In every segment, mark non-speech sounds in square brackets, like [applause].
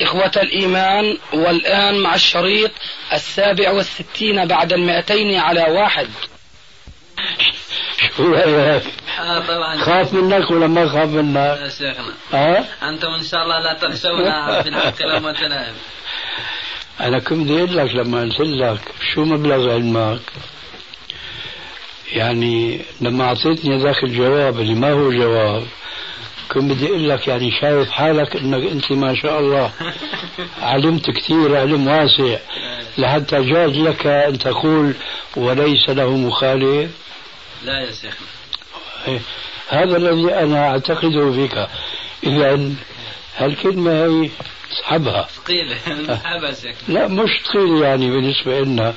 إخوة الإيمان والآن مع الشريط السابع والستين بعد المئتين على واحد [laughs] شو رايك؟ آه طبعا خاف منك ولا ما خاف منك؟ يا شيخنا ها؟ أنتم إن شاء الله لا تخشونا [laughs] في الحق لما تنام أنا كنت بدي أقول لك لما قلت لك شو مبلغ علمك؟ يعني لما أعطيتني ذاك الجواب اللي ما هو جواب كنت بدي أقول لك يعني شايف حالك إنك أنت ما شاء الله. [laughs] علمت كثير علم واسع. لحتى جاز لك أن تقول وليس له مخالف. لا يا شيخنا. إيه، هذا الذي أنا اعتقده فيك. اذا هالكلمه هي؟ اسحبها. ثقيلة. [laughs] نسحبها شيخنا. لا مش ثقيل يعني بالنسبة لنا.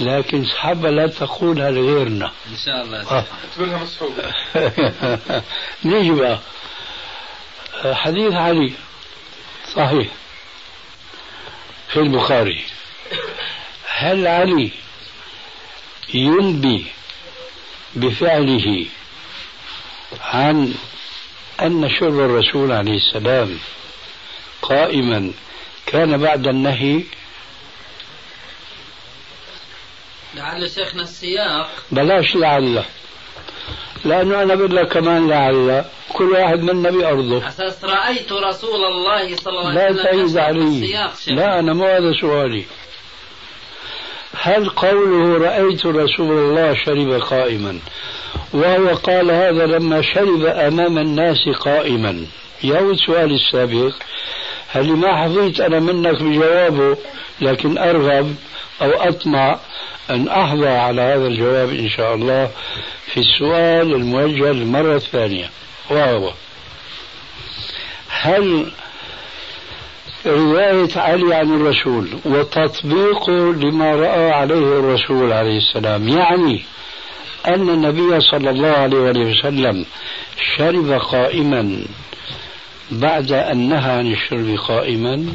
لكن اسحبها لا تقولها لغيرنا. إن شاء الله يا آه. تقولها مسحوبة. [laughs] نيجي بقى حديث علي. صحيح. في البخاري. هل علي ينبي بفعله عن أن شر الرسول عليه السلام قائما كان بعد النهي؟ لعل شيخنا السياق. بلاش لعل. لأنه أنا بقول لك كمان لعل كل واحد منا بأرضه أساس رأيت رسول الله صلى الله عليه لا وسلم تعيد يشرح علي. لا أنا مو هذا سؤالي. هل قوله رأيت رسول الله شرب قائما؟ وهو قال هذا لما شرب أمام الناس قائما. يعود سؤالي السابق. هل ما حظيت أنا منك بجوابه لكن أرغب أو أطمع أن أحظى على هذا الجواب إن شاء الله في السؤال الموجه للمرة الثانية. وهو هل رواية علي عن الرسول وتطبيقه لما رأى عليه الرسول عليه السلام يعني أن النبي صلى الله عليه وسلم شرب قائما بعد أن نهى عن الشرب قائما؟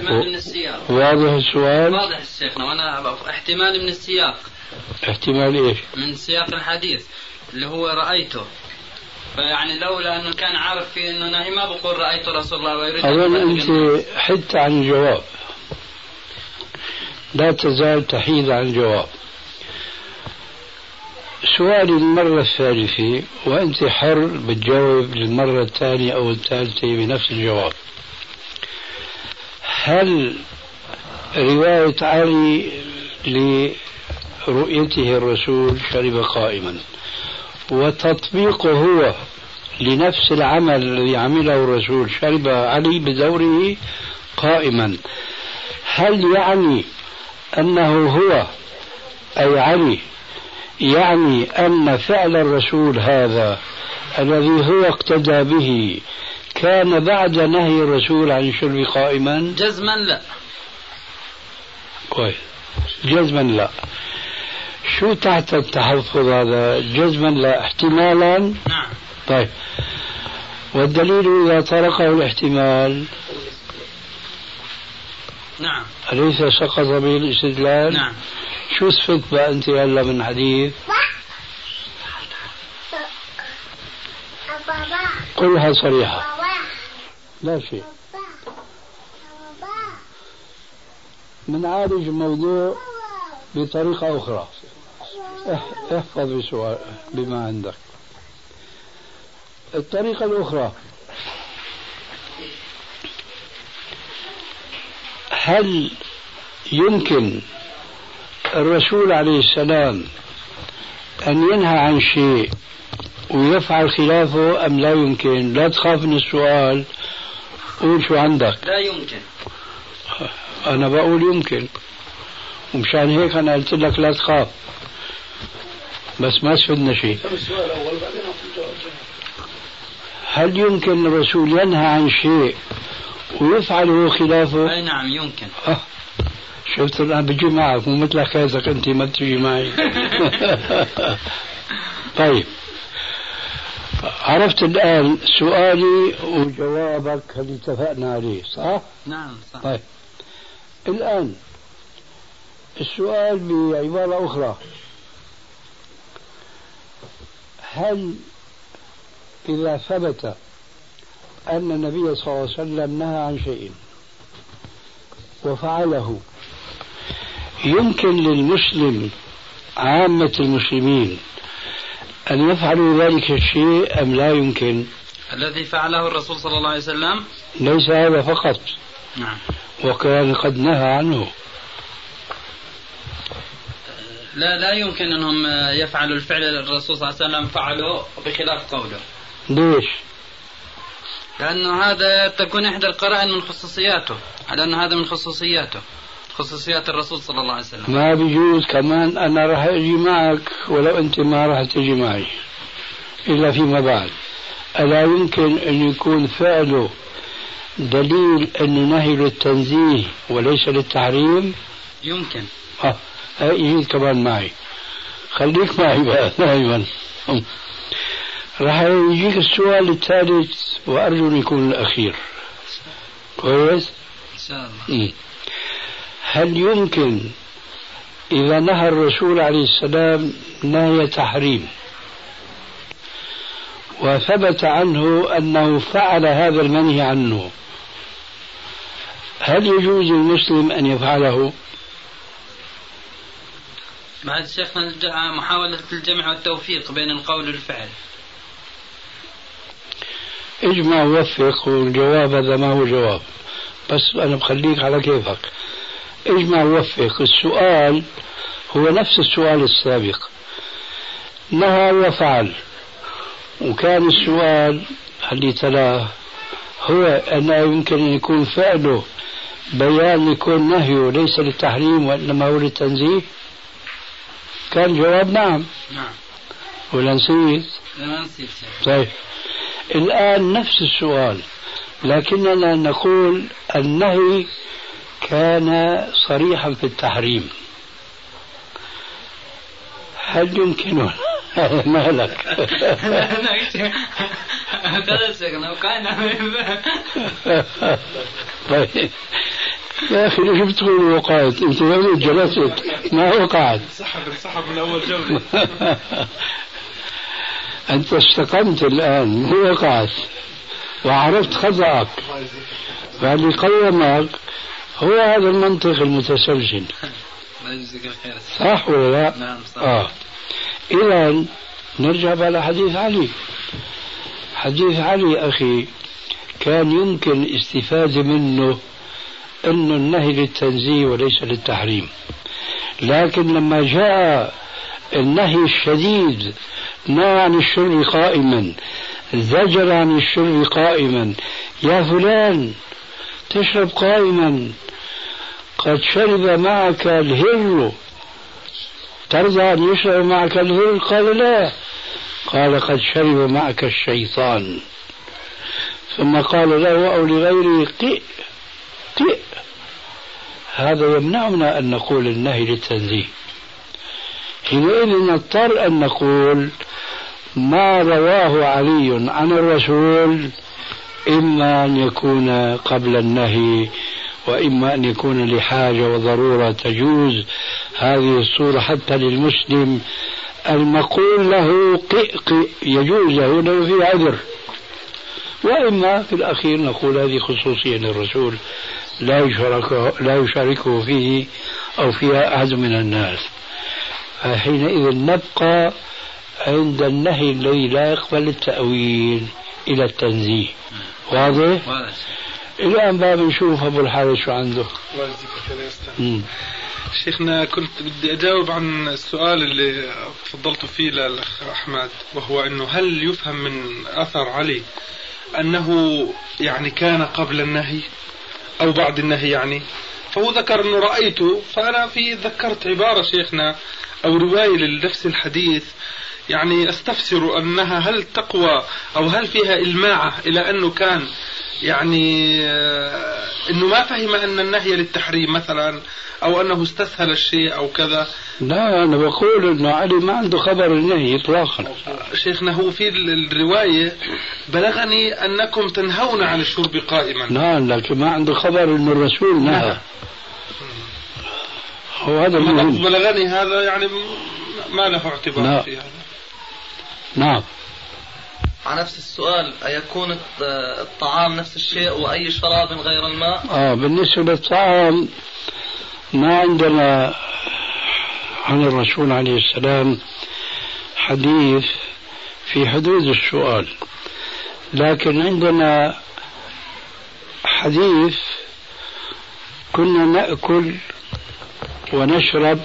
احتمال من السياق. واضح السؤال؟ واضح شيخنا وأنا احتمال من السياق. احتمال إيش؟ من سياق الحديث اللي هو رأيته. فيعني لولا أنه كان عارف في أنه نهي ما بقول رأيت رسول الله ويريد أنت الناس. حدت عن الجواب. لا تزال تحيد عن الجواب. سؤالي المرة الثالثة وأنت حر بتجاوب للمرة الثانية أو الثالثة بنفس الجواب. هل رواية علي لرؤيته الرسول شرب قائما؟ وتطبيقه هو لنفس العمل الذي عمله الرسول شرب علي بدوره قائما. هل يعني أنه هو أي علي يعني أن فعل الرسول هذا الذي هو اقتدى به كان بعد نهي الرسول عن الشرب قائما؟ جزما لا. كويس. جزما لا. شو تحت التحفظ هذا؟ جزما لا احتمالا؟ نعم. طيب. والدليل إذا طرقه الاحتمال؟ نعم. أليس سقط به الاستدلال؟ نعم. شو صفت بقى أنت هلا من حديث؟ قلها صريحة. لا شيء. بنعالج الموضوع بطريقة أخرى. اح- احفظ بسؤال بما عندك. الطريقة الأخرى. هل يمكن الرسول عليه السلام أن ينهى عن شيء ويفعل خلافه أم لا يمكن؟ لا تخاف من السؤال. قول شو عندك؟ لا يمكن. أنا بقول يمكن. ومشان هيك أنا قلت لك لا تخاف. بس ما استفدنا شيء. هل يمكن الرسول ينهى عن شيء ويفعل خلافه؟ أي نعم يمكن. آه. شفت الآن بجي معك مو مثل حكايتك أنت ما بتجي معي. [laughs] طيب. عرفت الآن سؤالي وجوابك اللي اتفقنا عليه صح؟ نعم صح. طيب. الآن السؤال بعبارة أخرى. هل إذا ثبت أن النبي صلى الله عليه وسلم نهى عن شيء وفعله يمكن للمسلم عامة المسلمين أن يفعلوا ذلك الشيء أم لا يمكن. الذي فعله الرسول صلى الله عليه وسلم؟ ليس هذا فقط. نعم. وكان قد نهى عنه. لا لا يمكن أنهم يفعلوا الفعل الرسول صلى الله عليه وسلم فعله بخلاف قوله. ليش؟ لأنه هذا تكون إحدى القرائن من خصوصياته. على ان هذا من خصوصياته. خصوصيات الرسول صلى الله عليه وسلم. ما بيجوز كمان أنا راح أجي معك ولو أنت ما راح تجي معي إلا فيما بعد. ألا يمكن أن يكون فعله دليل أنه نهي للتنزيه وليس للتحريم؟ يمكن. ها يجي كمان معي. خليك معي بقى دائما [laughs] راح يجيك السؤال الثالث وأرجو أن يكون الأخير. كويس؟ إن شاء الله. هل يمكن إذا نهى الرسول عليه السلام نهي تحريم؟ وثبت عنه أنه فعل هذا المنهي عنه. هل يجوز للمسلم أن يفعله؟ بعد شيخنا محاولة الجمع والتوفيق بين القول والفعل. اجمع ووفق والجواب هذا ما هو جواب. بس أنا بخليك على كيفك. إجمع ووفق السؤال هو نفس السؤال السابق. نهى وفعل. وكان السؤال اللي تلاه هو أنه يمكن أن يكون فعله بيان يكون نهيه ليس للتحريم وإنما هو للتنزيه؟ كان جواب نعم. نعم. ولا نسيت؟ ما نسيت. طيب. الآن نفس السؤال. لكننا نقول النهي كان صريحا في التحريم. هل يمكن [laughs] مالك طيب [laughs] يا أخي ليش بتقول وقعت؟ انت وين جلست؟ ما وقعت. انسحب انسحب من أول جولة. [laughs] أنت استقمت الآن. مو وقعت. وعرفت خطأك. فاللي قومك هو هذا المنطق المتسلسل. [laughs] صح ولا لا؟ نعم صح. آه. اذا نرجع بقى لحديث علي. حديث علي أخي كان يمكن استفادة منه إنه النهي للتنزيه وليس للتحريم. لكن لما جاء النهي الشديد نهى عن الشرب قائما زجر عن الشرب قائما. يا فلان تشرب قائما. قد شرب معك الهر. ترضى أن يشرب معك الهر؟ قال لا. قال قد شرب معك الشيطان. ثم قال له أو لغيره قئ قئ. هذا يمنعنا أن نقول النهي للتنزيه. حينئذ نضطر أن نقول ما رواه علي عن الرسول إما أن يكون قبل النهي وإما أن يكون لحاجة وضرورة تجوز. هذه الصورة حتى للمسلم المقول له قئ قئ يجوز له لو في عذر. وإما في الأخير نقول هذه خصوصية للرسول لا يشاركه, لا يشاركه فيه أو فيها أحد من الناس. فحينئذ نبقى عند النهي الذي لا يقبل التأويل. إلى التنزيه واضح؟ واضح الآن بقى بنشوف أبو الحارث شو عنده الله يجزيك. شيخنا كنت بدي أجاوب عن السؤال اللي تفضلت فيه للأخ أحمد وهو إنه هل يفهم من أثر علي أنه يعني كان قبل النهي أو بعد النهي يعني فهو ذكر إنه رأيته فأنا في ذكرت عبارة شيخنا أو رواية لنفس الحديث يعني أستفسر أنها هل تقوى أو هل فيها الماعه إلى أنه كان يعني آه، إنه ما فهم أن النهي للتحريم مثلا أو أنه استسهل الشيء أو كذا؟ لا أنا بقول إنه علي ما عنده خبر النهي اطلاقا. شيخنا هو في الرواية بلغني أنكم تنهون عن الشرب قائما. نعم لكن ما عنده خبر إنه الرسول نهى. هو هذا بلغني هذا يعني ما له اعتبار لا. في هذا. نعم. على نفس السؤال أيكون الطعام نفس الشيء وأي شراب غير الماء؟ آه بالنسبة للطعام ما عندنا عن الرسول عليه السلام حديث في حدود السؤال. لكن عندنا حديث كنا نأكل ونشرب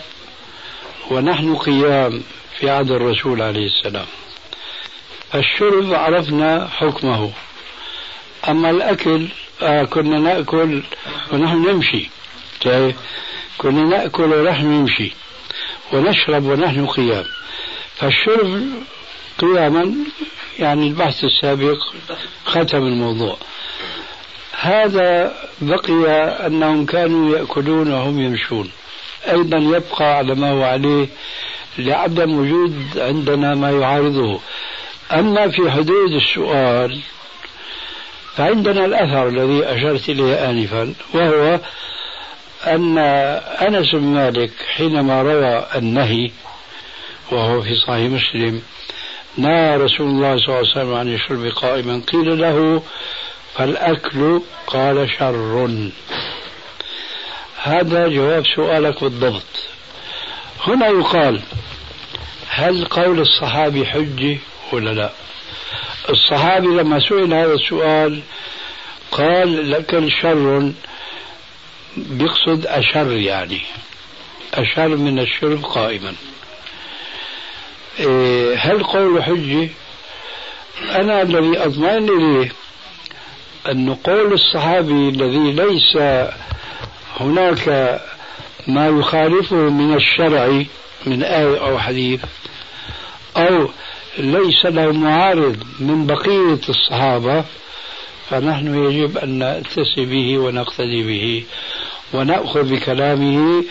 ونحن قيام في عهد الرسول عليه السلام. الشرب عرفنا حكمه. أما الأكل آه كنا نأكل ونحن نمشي. طيب كنا نأكل ونحن نمشي. ونشرب ونحن قيام. فالشرب قياما يعني البحث السابق ختم الموضوع. هذا بقي أنهم كانوا يأكلون وهم يمشون. أيضا يبقى على ما هو عليه لعدم وجود عندنا ما يعارضه. أما في حدود السؤال فعندنا الأثر الذي أشرت إليه آنفا وهو أن أنس بن مالك حينما روى النهي وهو في صحيح مسلم نهى رسول الله صلى الله عليه وسلم عن الشرب قائما قيل له فالأكل قال شر. هذا جواب سؤالك بالضبط. هنا يقال هل قول الصحابي حجة ولا لا؟ الصحابي لما سئل هذا السؤال قال لك شر بيقصد أشر يعني أشر من الشرب قائما. إيه، هل قول حجة أنا الذي أطمئن إليه أن قول الصحابي الذي ليس هناك ما يخالفه من الشرع من آية أو حديث أو ليس له معارض من بقية الصحابة فنحن يجب أن نأتسي به ونقتدي به ونأخذ بكلامه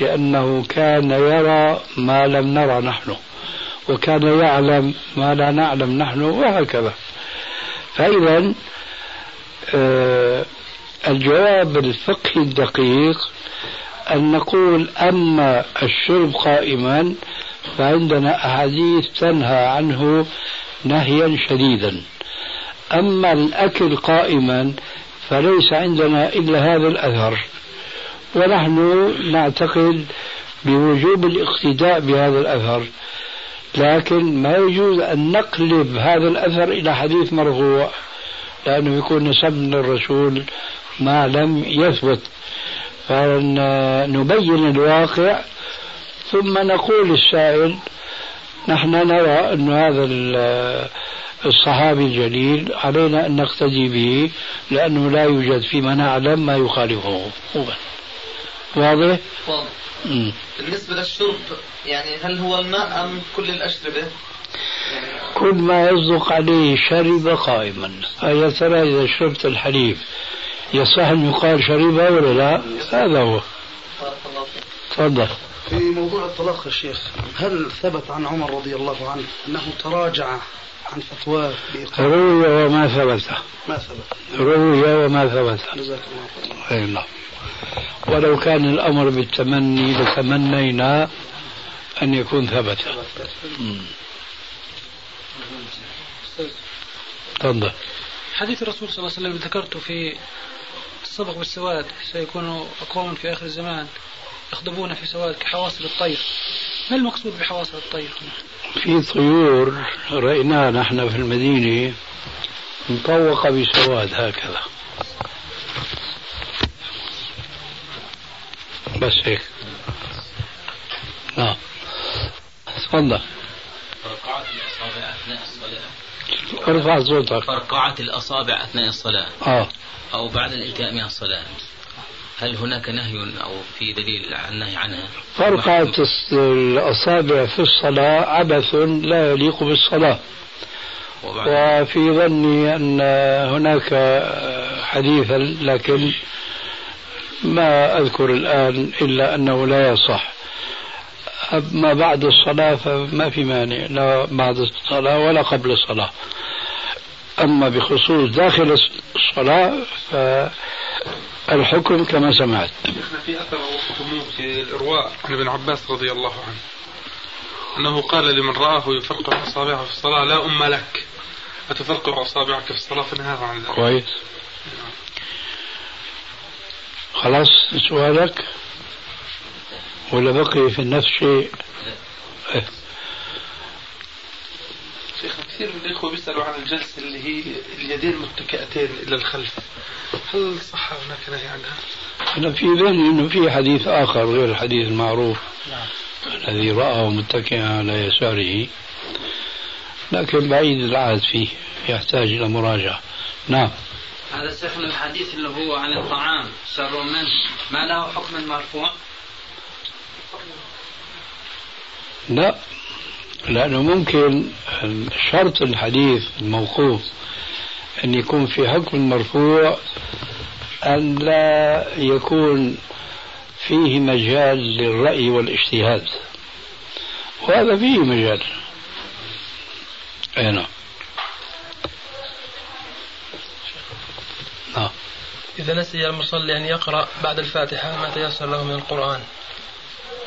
لأنه كان يرى ما لم نرى نحن وكان يعلم ما لا نعلم نحن وهكذا. فإذا آه الجواب الفقهي الدقيق أن نقول أما الشرب قائما فعندنا أحاديث تنهى عنه نهيا شديدا. أما الأكل قائما فليس عندنا إلا هذا الأثر. ونحن نعتقد بوجوب الاقتداء بهذا الأثر. لكن ما يجوز أن نقلب هذا الأثر إلى حديث مرفوع لأنه يكون نسب للرسول ما لم يثبت. فنبين الواقع ثم نقول للسائل نحن نرى أن هذا الصحابي الجليل علينا أن نقتدي به لأنه لا يوجد فيما نعلم ما يخالفه. واضح؟ واضح. بالنسبة للشرب يعني هل هو الماء أم كل الأشربة؟ كل ما يصدق عليه شرب قائما. يا ترى إذا شربت الحليب يصح أن يقال شربه ولا لا؟ هذا هو. تفضل. في موضوع الطلاق يا شيخ هل ثبت عن عمر رضي الله عنه أنه تراجع عن فتواه روي وما ثبت. ما ثبت. روي وما ثبت. جزاك الله خير الله ولو كان الأمر بالتمني لتمنينا أن يكون ثبت. تفضل. حديث الرسول صلى الله عليه وسلم ذكرته في السبق بالسواد سيكون أقوام في آخر الزمان. يخضبون في سواد كحواصل الطير. ما المقصود بحواصل الطير في طيور رأيناها نحن في المدينة مطوقة بسواد هكذا. بس هيك. نعم. تفضل. فرقعت الأصابع أثناء الصلاة. ارفع صوتك. فرقعت الأصابع أثناء الصلاة. آه. أو بعد الانتهاء من الصلاة هل هناك نهي أو في دليل عن النهي عنها؟ فرقعة الأصابع في الصلاة عبث لا يليق بالصلاة. وفي ظني أن هناك حديثا لكن ما أذكر الآن إلا أنه لا يصح. أما بعد الصلاة فما في مانع لا بعد الصلاة ولا قبل الصلاة. أما بخصوص داخل الصلاة فالحكم كما سمعت. في أثر سموه في الإرواء عن ابن عباس رضي الله عنه. أنه قال لمن رآه يفرقع أصابعه في الصلاة لا أم لك. اتفرقع أصابعك في الصلاة؟ فنهاه عن ذلك. كويس. خلاص سؤالك؟ ولا بقي في نفس شيء. شيخ كثير من الإخوة بيسألوا عن الجلسة اللي هي اليدين متكئتين إلى الخلف. هل صح هناك نهي عنها؟ أنا في ذهني أنه في حديث آخر غير الحديث المعروف الذي رآه متكئا على يساره. لكن بعيد العهد فيه يحتاج إلى مراجعة. نعم. هذا شيخنا الحديث اللي هو عن الطعام. شر منه ما له حكم المرفوع؟ لا. لأنه ممكن شرط الحديث الموقوف أن يكون في حكم المرفوع أن لا يكون فيه مجال للرأي والاجتهاد. وهذا فيه مجال. أي نعم. نعم. إذا نسي المصلي أن يقرأ بعد الفاتحة ما تيسر له من القرآن.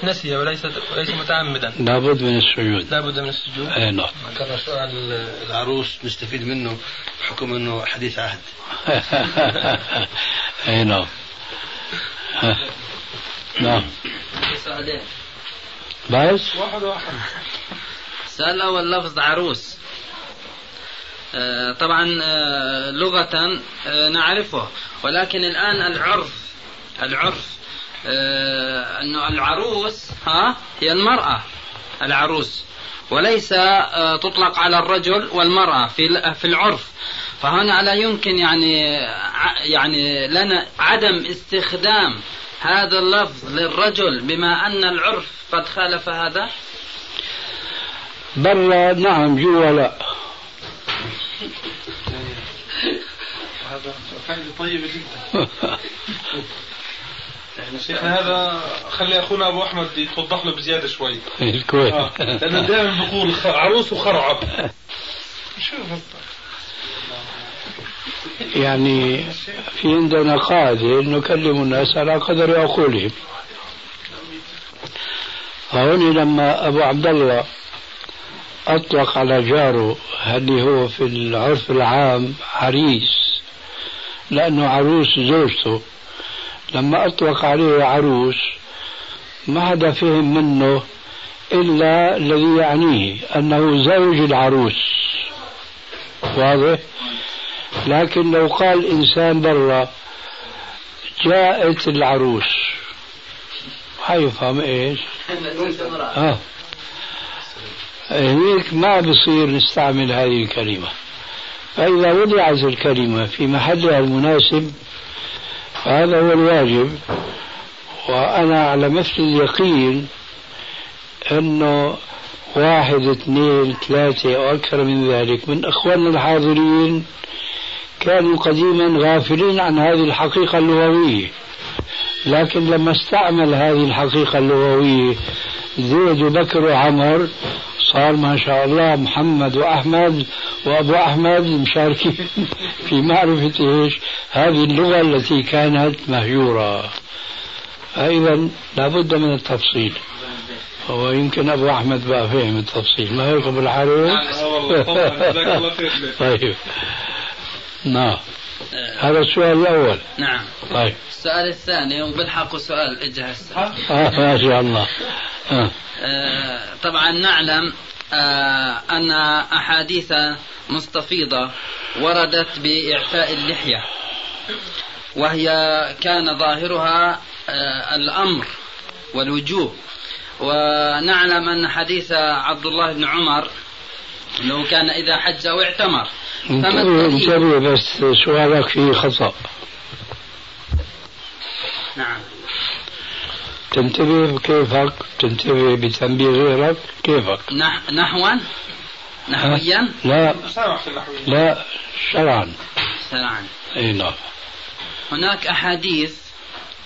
نسي وليس وليس متعمدا. لابد من السجود. لا بد من السجود. أي نعم. كان سؤال العروس نستفيد منه بحكم إنه حديث عهد. [laughs] أي نعم. [laughs] نعم. سؤالين بس واحد واحد السؤال الأول لفظ عروس. آه، طبعا آه، لغة آه، نعرفه ولكن الآن العرف العرف أنه العروس ها هي المرأة العروس. وليس آه، تطلق على الرجل والمرأة في في العرف. فهنا لا يمكن يعني يعني لنا عدم استخدام هذا اللفظ للرجل بما أن العرف قد خالف هذا؟ برا نعم جوا لا هذا فائده طيبه جدا. [laughs] شيخنا هذا خلي أخونا أبو أحمد يتوضح له بزيادة شوي. [laughs] الكويت. آه. لأنه دائما بقول عروس وخرعب. [laughs] يعني في عندنا قاعدة نكلم الناس على قدر عقولهم. فهون لما أبو عبد الله أطلق على جاره اللي هو في العرف العام عريس لأنه عروس زوجته. لما أطلق عليه عروس ما حدا فهم منه إلا الذي يعنيه أنه زوج العروس واضح؟ لكن لو قال إنسان برا جاءت العروس حيفهم إيش؟ آه. هيك ما بصير نستعمل هذه الكلمة فإذا وضعت الكلمة في محلها المناسب فهذا هو الواجب. وأنا على مثل اليقين أنه واحد اثنين ثلاثة أو أكثر من ذلك. من أخواننا الحاضرين كانوا قديما غافلين عن هذه الحقيقة اللغوية. لكن لما استعمل هذه الحقيقة اللغوية زيد وبكر وعمر صار ما شاء الله محمد وأحمد وأبو أحمد مشاركين [laughs] في معرفة إيش؟ هذه اللغة التي كانت مهجورة. فإذا لابد من التفصيل. هو يمكن أبو أحمد بقى فهم التفصيل. ما هيك أبو الحارث آه والله. طبعا [laughs] جزاك الله خير. طيب. نعم. هذا السؤال الأول. نعم. طيب. السؤال الثاني وبالحق سؤال اجى هسه آه ما شاء الله. آه. آه، طبعا نعلم آه، أن أحاديث مستفيضة وردت بإعفاء اللحية وهي كان ظاهرها آه، الأمر والوجوب ونعلم أن حديث عبد الله بن عمر أنه كان إذا حج أو اعتمر انتبه بس سؤالك فيه خطأ. نعم. تنتبه كيفك؟ تنتبه بتنبيه غيرك؟ كيفك؟ نح- نحوا نحويا؟ لا. لا شرعا. شرعا. أي نعم. هناك أحاديث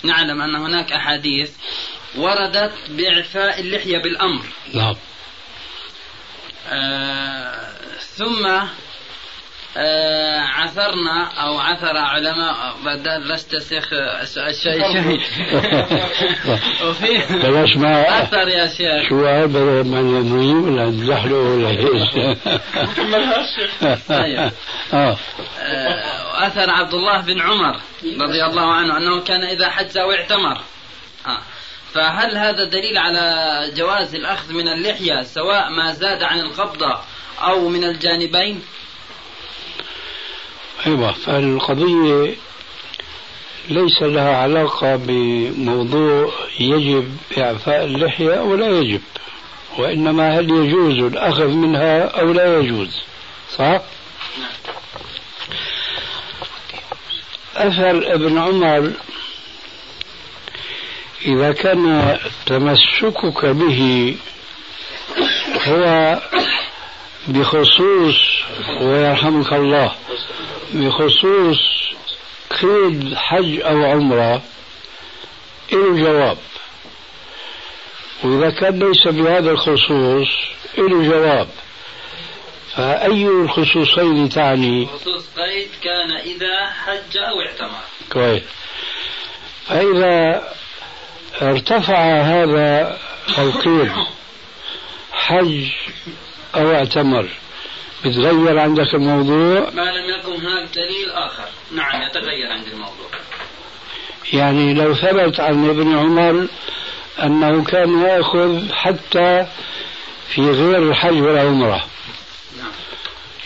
نعلم أن هناك أحاديث وردت بإعفاء اللحية بالأمر. نعم. آه ثم عثرنا أو عثر علماء بدل لست شيخ شيء شيء [laughs] وفي بلاش ما عثر يا شيخ. شو هذا؟ من المهم ولا نزحله ولا إيش؟ طيب. آه. آه، أثر عبد الله بن عمر رضي الله عنه أنه كان إذا حج أو اعتمر. آه. فهل هذا دليل على جواز الأخذ من اللحية سواء ما زاد عن القبضة أو من الجانبين؟ أيوه فالقضية ليس لها علاقة بموضوع يجب إعفاء اللحية أو لا يجب وإنما هل يجوز الأخذ منها أو لا يجوز صح؟ أثر ابن عمر إذا كان تمسكك به هو بخصوص ويرحمك الله بخصوص قيد حج أو عمرة له جواب. وإذا كان ليس بهذا الخصوص له جواب. فأي الخصوصين تعني؟ خصوص قيد كان إذا حج أو اعتمر. كويس. فإذا ارتفع هذا القيد حج أو اعتمر بتغير عندك الموضوع؟ ما لم يكن هناك دليل آخر. نعم يتغير عند الموضوع. يعني لو ثبت عن ابن عمر أنه كان يأخذ حتى في غير الحج والعمرة نعم.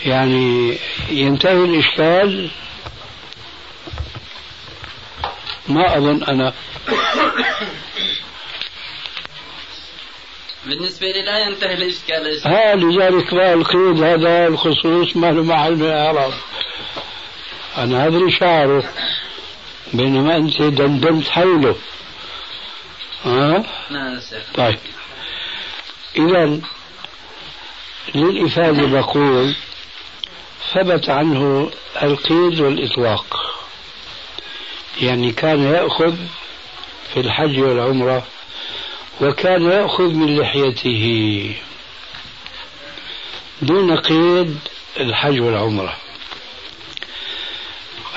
يعني ينتهي الإشكال؟ ما أظن أنا. [coughs] بالنسبة لي لا ينتهي الإشكال. ها لذلك بقى القيد هذا الخصوص ما له محل من الإعراب أنا هذا اللي شعره بينما أنت دندنت حوله. ها؟ نعم شيخ طيب. إذا للإفادة بقول ثبت عنه القيد والإطلاق. يعني كان يأخذ في الحج والعمرة وكان يأخذ من لحيته دون قيد الحج والعمرة.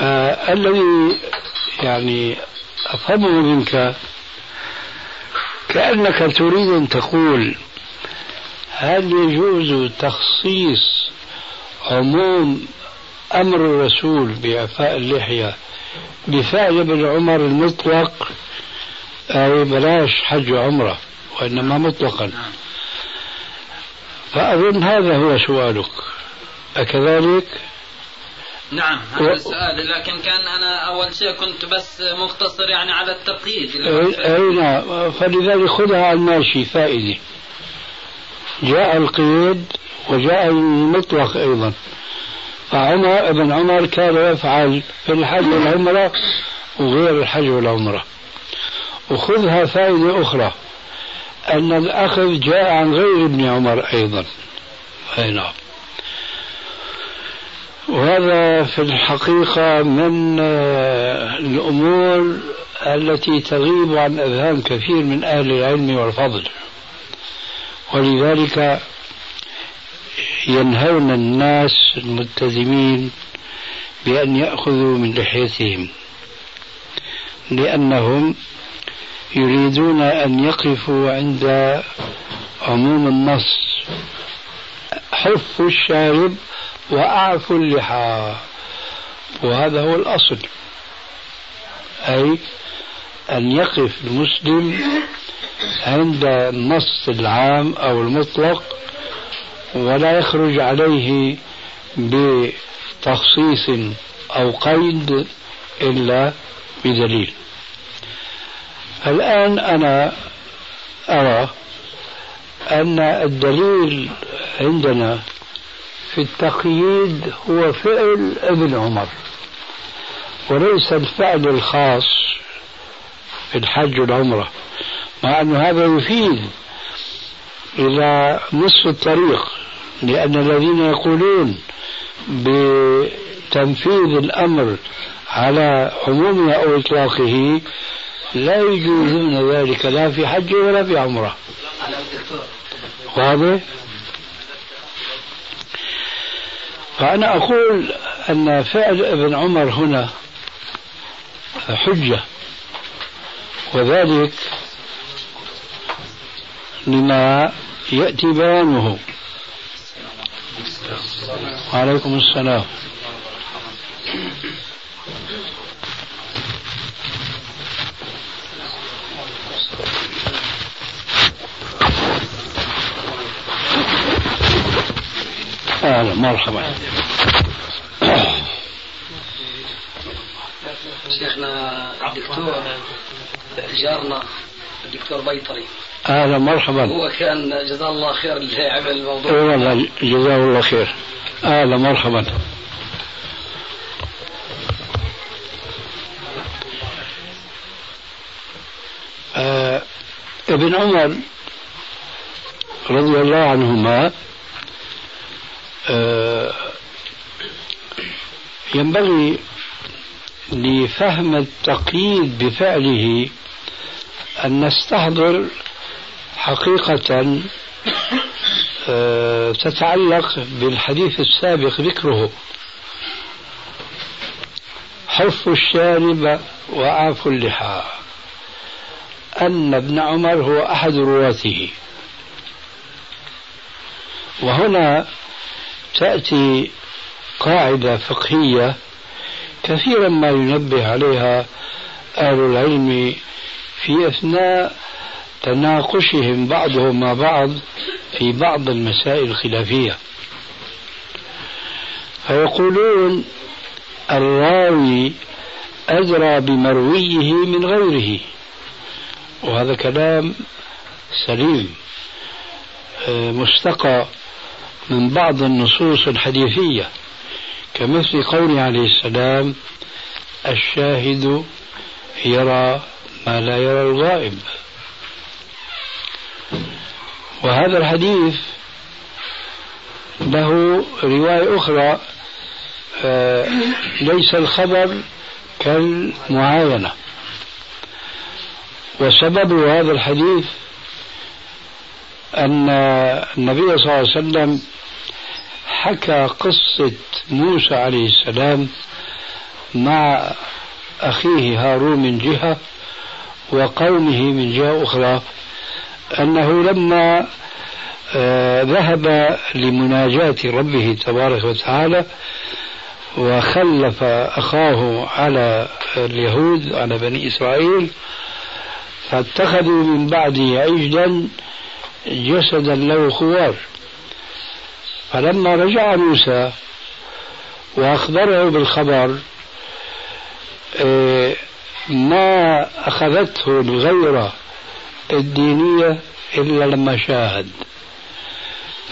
آه الذي يعني أفهمه منك كأنك تريد أن تقول هل يجوز تخصيص عموم أمر الرسول بإعفاء اللحية بفعل ابن عمر المطلق أو بلاش حج وعمرة وإنما مطلقا. فأظن هذا هو سؤالك. أكذلك؟ نعم و- هذا السؤال. لكن كان أنا أول شيء كنت بس مقتصر يعني على التقييد. أي أي نعم. فلذلك خذها على الماشي فائدة. جاء القيد وجاء المطلق أيضا. فعمر ابن عمر كان يفعل في الحج والعمرة وغير الحج والعمرة. وخذها فائدة أخرى. أن الأخذ جاء عن غير ابن عمر أيضا. أي نعم. وهذا في الحقيقة من آه، الأمور التي تغيب عن أذهان كثير من أهل العلم والفضل. ولذلك ينهون الناس الملتزمين بأن يأخذوا من لحيتهم. لأنهم يريدون أن يقفوا عند عموم النص. حفوا الشارب وأعفوا اللحى. وهذا هو الأصل. أي أن يقف المسلم عند النص العام أو المطلق ولا يخرج عليه بتخصيص أو قيد إلا بدليل. الآن أنا أرى أن الدليل عندنا في التقييد هو فعل ابن عمر وليس الفعل الخاص في الحج والعمرة مع أن هذا يفيد إلى نصف الطريق لأن الذين يقولون بتنفيذ الأمر على عمومه أو إطلاقه لا يجوزون ذلك لا في حج ولا في عمرة. واضح؟ فأنا أقول أن فعل ابن عمر هنا حجة وذلك لما يأتي بيانه. وعليكم السلام. أهلا مرحبا. شيخنا الدكتور جارنا الدكتور بيطري. أهلا مرحبا. هو كان جزاه الله خير اللي عمل الموضوع. والله جزاه الله خير. أهلا مرحبا. آه ابن عمر رضي الله عنهما ينبغي لفهم التقييد بفعله أن نستحضر حقيقة آه، تتعلق بالحديث السابق ذكره. حف الشارب وعاف اللحى. أن ابن عمر هو أحد رواته. وهنا تأتي قاعدة فقهية كثيرا ما ينبه عليها أهل العلم في أثناء تناقشهم بعضهم مع بعض في بعض المسائل الخلافية. فيقولون الراوي أدرى بمرويه من غيره وهذا كلام سليم آه، مستقى من بعض النصوص الحديثية كمثل قوله عليه السلام الشاهد يرى ما لا يرى الغائب. وهذا الحديث له رواية أخرى آه، ليس الخبر كالمعاينة. وسبب هذا الحديث أن النبي صلى الله عليه وسلم حكى قصة موسى عليه السلام مع أخيه هارون من جهة وقومه من جهة أخرى أنه لما آه، ذهب لمناجاة ربه تبارك وتعالى وخلف أخاه على اليهود على بني إسرائيل فاتخذوا من بعده عجلا جسدا له خوار. فلما رجع موسى وأخبره بالخبر آه، ما أخذته الغيرة الدينية إلا لما شاهد.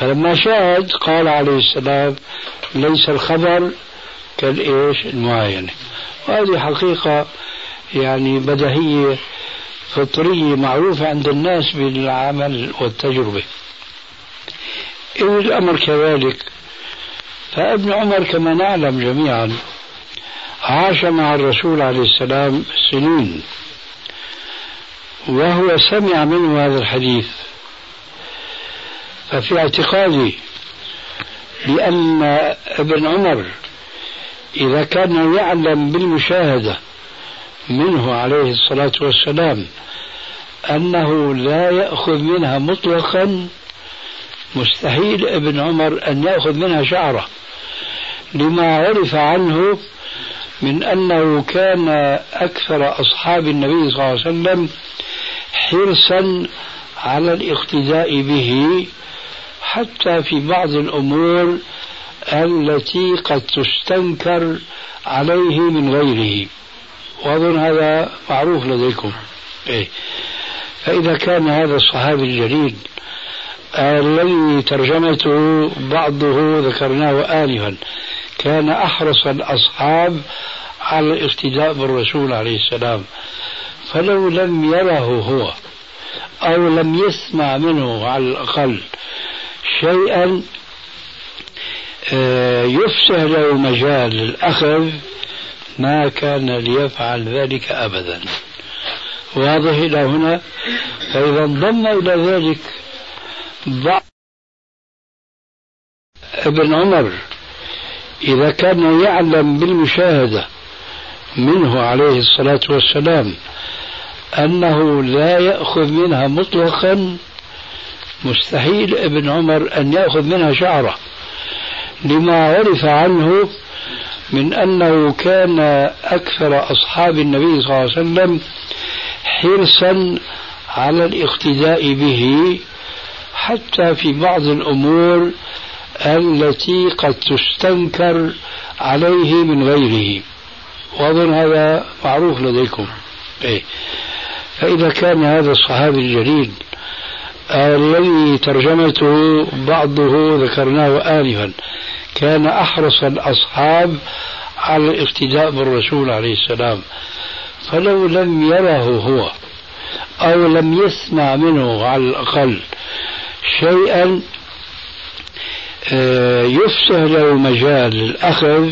فلما شاهد قال عليه السلام ليس الخبر كالإيش؟ المعاينة. وهذه حقيقة يعني بديهية فطرية معروفة عند الناس بالعمل والتجربة. إذ الأمر كذلك. فابن عمر كما نعلم جميعا عاش مع الرسول عليه السلام سنين. وهو سمع منه هذا الحديث. ففي اعتقادي بأن ابن عمر إذا كان يعلم بالمشاهدة منه عليه الصلاة والسلام أنه لا يأخذ منها مطلقا مستحيل ابن عمر أن يأخذ منها شعرة. لما عرف عنه من أنه كان أكثر أصحاب النبي صلى الله عليه وسلم حرصا على الاقتداء به حتى في بعض الأمور التي قد تستنكر عليه من غيره. وأظن هذا معروف لديكم إيه. فإذا كان هذا الصحابي الجليل الذي ترجمته بعضه ذكرناه آنفا كان أحرص الأصحاب على الاقتداء بالرسول عليه السلام فلو لم يره هو أو لم يسمع منه على الأقل شيئا آه، يفسح له مجال للأخذ ما كان ليفعل ذلك أبدا. واضح إلى هنا؟ فإذا انضم إلى ذلك بعض ابن عمر إذا كان يعلم بالمشاهدة منه عليه الصلاة والسلام أنه لا يأخذ منها مطلقا مستحيل ابن عمر أن يأخذ منها شعرة. لما عرف عنه من أنه كان أكثر أصحاب النبي صلى الله عليه وسلم حرصا على الاقتداء به حتى في بعض الأمور التي قد تستنكر عليه من غيره. وأظن هذا معروف لديكم. إيه. فإذا كان هذا الصحابي الجليل الذي ترجمته بعضه ذكرناه آنفا. كان أحرص الأصحاب على الاقتداء بالرسول عليه السلام. فلو لم يره هو أو لم يسمع منه على الأقل شيئا آه، يفسح له مجال للأخذ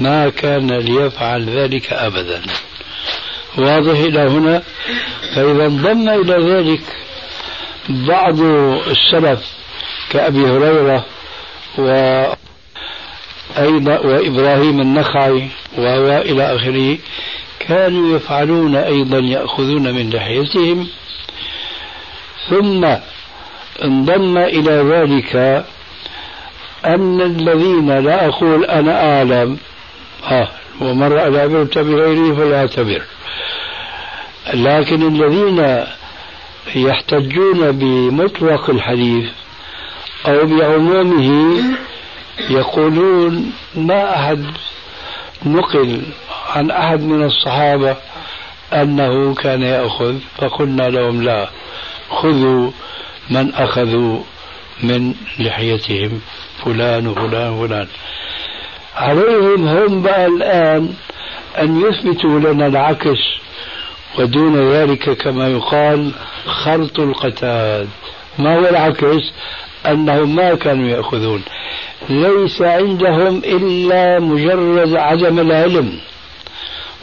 ما كان ليفعل ذلك أبدا. واضح إلى هنا؟ فإذا انضم إلى ذلك بعض السلف كأبي هريرة و أيضا وإبراهيم النخعي وإلى آخره كانوا يفعلون أيضا يأخذون من لحيتهم. ثم انضم إلى ذلك أن الذين لا أقول أنا أعلم آه ومن العبرة بغيره فليعتبر لكن الذين يحتجون بمطلق الحديث أو بعمومه يقولون ما أحد نقل عن أحد من الصحابة أنه كان يأخذ فقلنا لهم لا خذوا من أخذوا من لحيتهم فلان وفلان وفلان. عليهم هم بقى الآن أن يثبتوا لنا العكس ودون ذلك كما يقال خرط القتاد. ما هو العكس؟ أنهم ما كانوا يأخذون. ليس عندهم إلا مجرد عدم العلم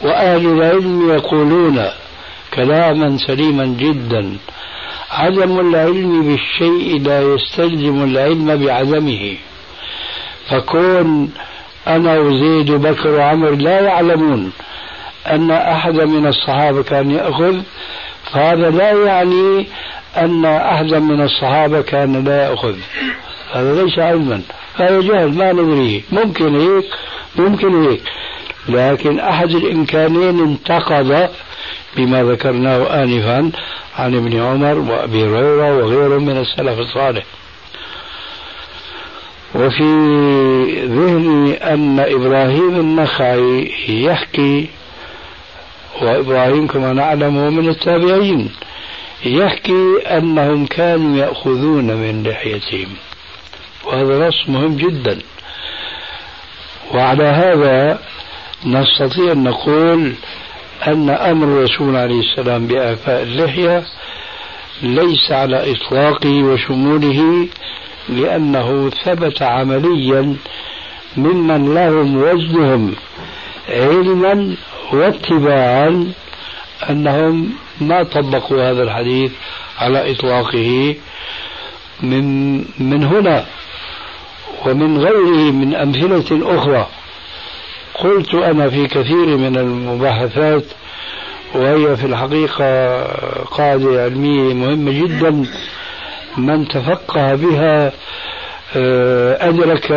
وأهل العلم يقولون كلاما سليما جدا عدم العلم بالشيء لا يستلزم العلم بعدمه. فكون أنا وزيد وبكر وعمر لا يعلمون أن أحد من الصحابة كان يأخذ فهذا لا يعني أن أحدا من الصحابة كان لا يأخذ. هذا ليس علما هذا جهل ما ندريه ممكن هيك ممكن هيك. لكن أحد الإمكانين انتقض بما ذكرناه آنفا عن ابن عمر وأبي هريرة وغيرهم من السلف الصالح. وفي ذهني أن إبراهيم النخعي يحكي وإبراهيم كما نعلم من التابعين يحكي أنهم كانوا يأخذون من لحيتهم. وهذا نص مهم جدا. وعلى هذا نستطيع أن نقول أن أمر الرسول عليه السلام بإعفاء اللحية ليس على إطلاقه وشموله لأنه ثبت عمليا ممن لهم وزنهم علما واتباعا أنهم ما طبقوا هذا الحديث على إطلاقه من من هنا. ومن غيره من أمثلة أخرى. قلت أنا في كثير من المباحثات وهي في الحقيقة قاعدة علمية مهمة جدا من تفقه بها آه، أدرك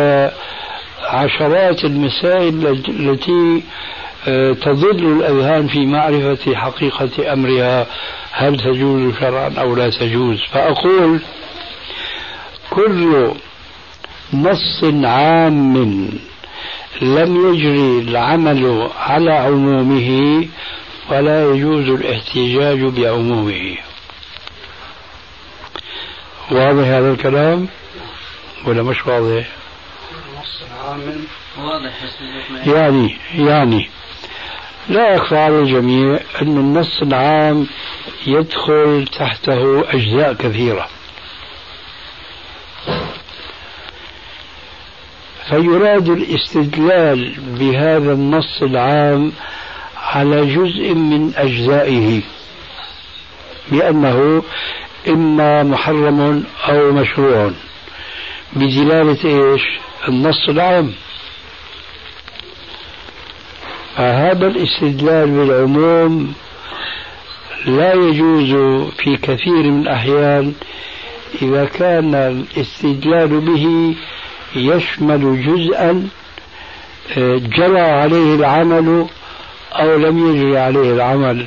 عشرات المسائل التي آه، تضل الأذهان في معرفة حقيقة أمرها هل تجوز شرعا أو لا تجوز. فأقول كل نص عام لم يجري العمل على عمومه ولا يجوز الاحتجاج بعمومه. واضح هذا الكلام ولا مش واضح؟ واضح يعني يعني. لا يخفى على الجميع أن النص العام يدخل تحته أجزاء كثيرة. فيراد الاستدلال بهذا النص العام على جزء من أجزائه بأنه إما محرم أو مشروع. بدلالة إيش؟ النص العام. فهذا الاستدلال بالعموم لا يجوز في كثير من الأحيان إذا كان الاستدلال به يشمل جزءا آه، جرى عليه العمل أو لم يجري عليه العمل.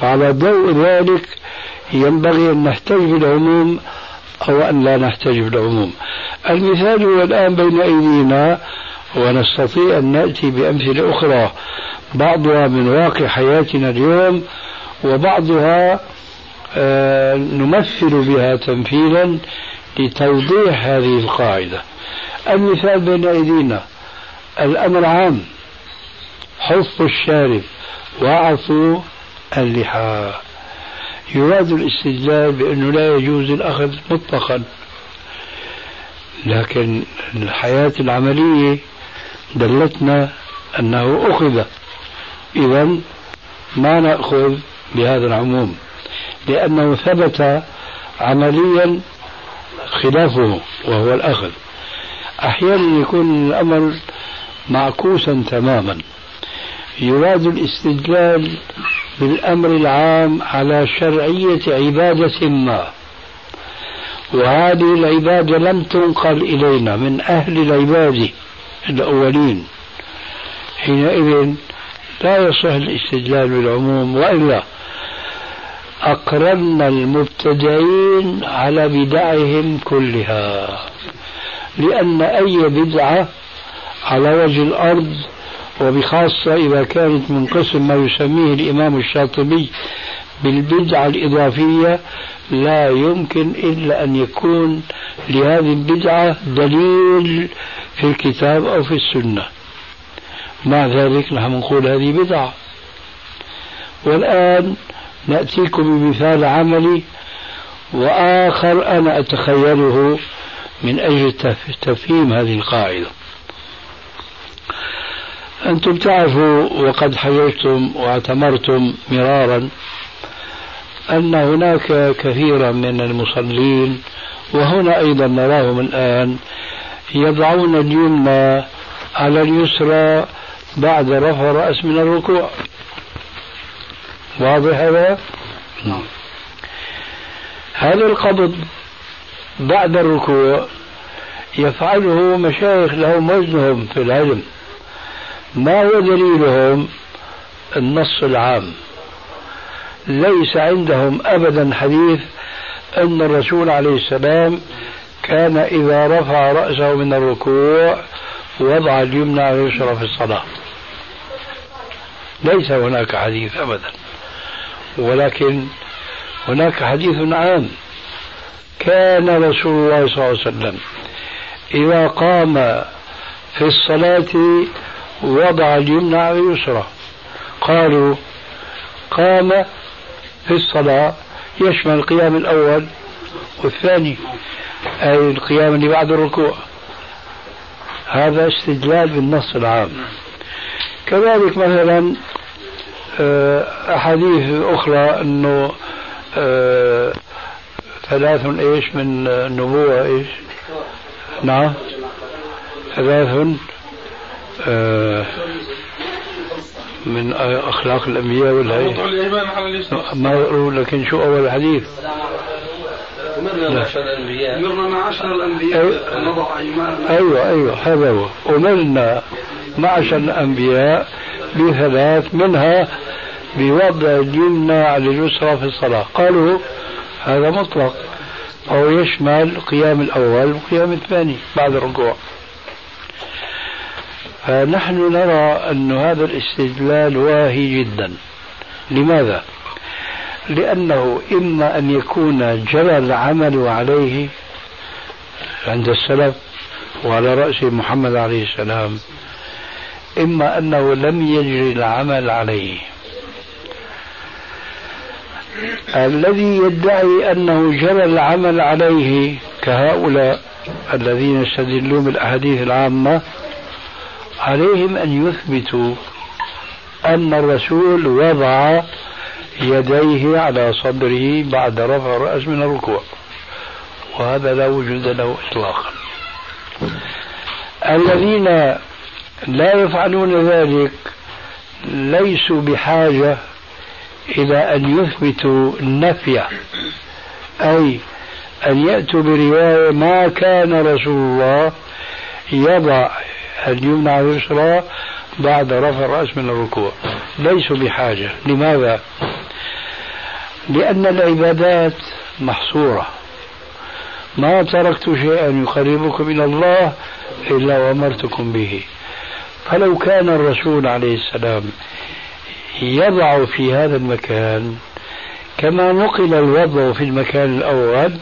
فعلى ضوء ذلك ينبغي أن نحتج بالعموم أو أن لا نحتج بالعموم. المثال هو الآن بين أيدينا ونستطيع أن نأتي بأمثلة أخرى. بعضها من واقع حياتنا اليوم وبعضها آه، نمثل بها تمثيلا لتوضيح هذه القاعدة. المثال بين أيدينا. الأمر عام. حف الشارب. وعفو اللحى يراد الاستدلال بأنه لا يجوز الأخذ مطلقا. لكن الحياة العملية دلتنا أنه أخذ. إذا ما نأخذ بهذا العموم. لأنه ثبت عمليا خلافه وهو الأخذ. أحيانا يكون الأمر معكوسا تماما. يراد الاستدلال بالأمر العام على شرعية عبادة ما. وهذه العبادة لم تنقل إلينا من أهل العبادة الأولين. حينئذ لا يصح الاستدلال بالعموم وإلا أقررنا المبتدعين على بدعهم كلها. لأن أي بدعة على وجه الأرض وبخاصة إذا كانت من قسم ما يسميه الإمام الشاطبي بالبدعة الإضافية لا يمكن إلا أن يكون لهذه البدعة دليل في الكتاب أو في السنة. مع ذلك نحن نقول هذه بدعة. والآن نأتيكم بمثال عملي وآخر أنا أتخيله من أجل تفهيم هذه القاعدة. أنتم تعرفوا وقد حججتم واعتمرتم مرارا أن هناك كثيرا من المصلين وهنا أيضا نراهم الآن يضعون اليمنى على اليسرى بعد رفع الرأس من الركوع. واضح هذا؟ نعم. هذا القبض بعد الركوع يفعله مشايخ لهم وزنهم في العلم. ما هو دليلهم؟ النص العام. ليس عندهم ابدا حديث أن الرسول عليه السلام كان إذا رفع رأسه من الركوع وضع اليمنى على اليسرى في الصلاه ليس هناك حديث ابدا. ولكن هناك حديث عام. كان رسول الله صلى الله عليه وسلم إذا قام في الصلاة وضع اليمنى على اليسرى. قالوا قام في الصلاة يشمل القيام الأول والثاني أي القيام اللي بعد الركوع. هذا استدلال بالنص العام. كذلك مثلا آه، أحاديث أخرى أنه آه، ثلاث إيش من النبوة إيش؟ نعم. ثلاث آه، من أخلاق الأنبياء ولا؟ ما لكن شو أول حديث؟ أمرنا معشر الأنبياء. أمرنا معشر الأنبياء. أن نضع أيماننا أيوه أيوه هذا هو. أمرنا معشر الأنبياء بثلاث منها بوضع اليمنى على اليسرى في الصلاة. قالوا هذا مطلق. أو يشمل القيام الأول والقيام الثاني بعد الركوع فنحن نرى أن هذا الاستدلال واهي جدا. لماذا؟ لأنه إما أن يكون جرى العمل عليه عند السلف وعلى رأس محمد عليه السلام إما أنه لم يجري العمل عليه. الذي يدعي أنه جرى العمل عليه كهؤلاء الذين يستدلون بالأحاديث العامة عليهم أن يثبتوا أن الرسول وضع يديه على صدره بعد رفع الرأس من الركوع. وهذا لا وجود له إطلاقا. الذين لا يفعلون ذلك ليسوا بحاجة إلى أن يثبتوا النفي أي أن يأتوا برواية ما كان رسول الله يضع اليمنى على اليسرى بعد رفع الرأس من الركوع. ليسوا بحاجة. لماذا؟ لأن العبادات محصورة. ما تركت شيئا يقربكم إلى الله إلا وأمرتكم به. فلو كان الرسول عليه السلام يضع في هذا المكان كما نقل الوضع في المكان الأول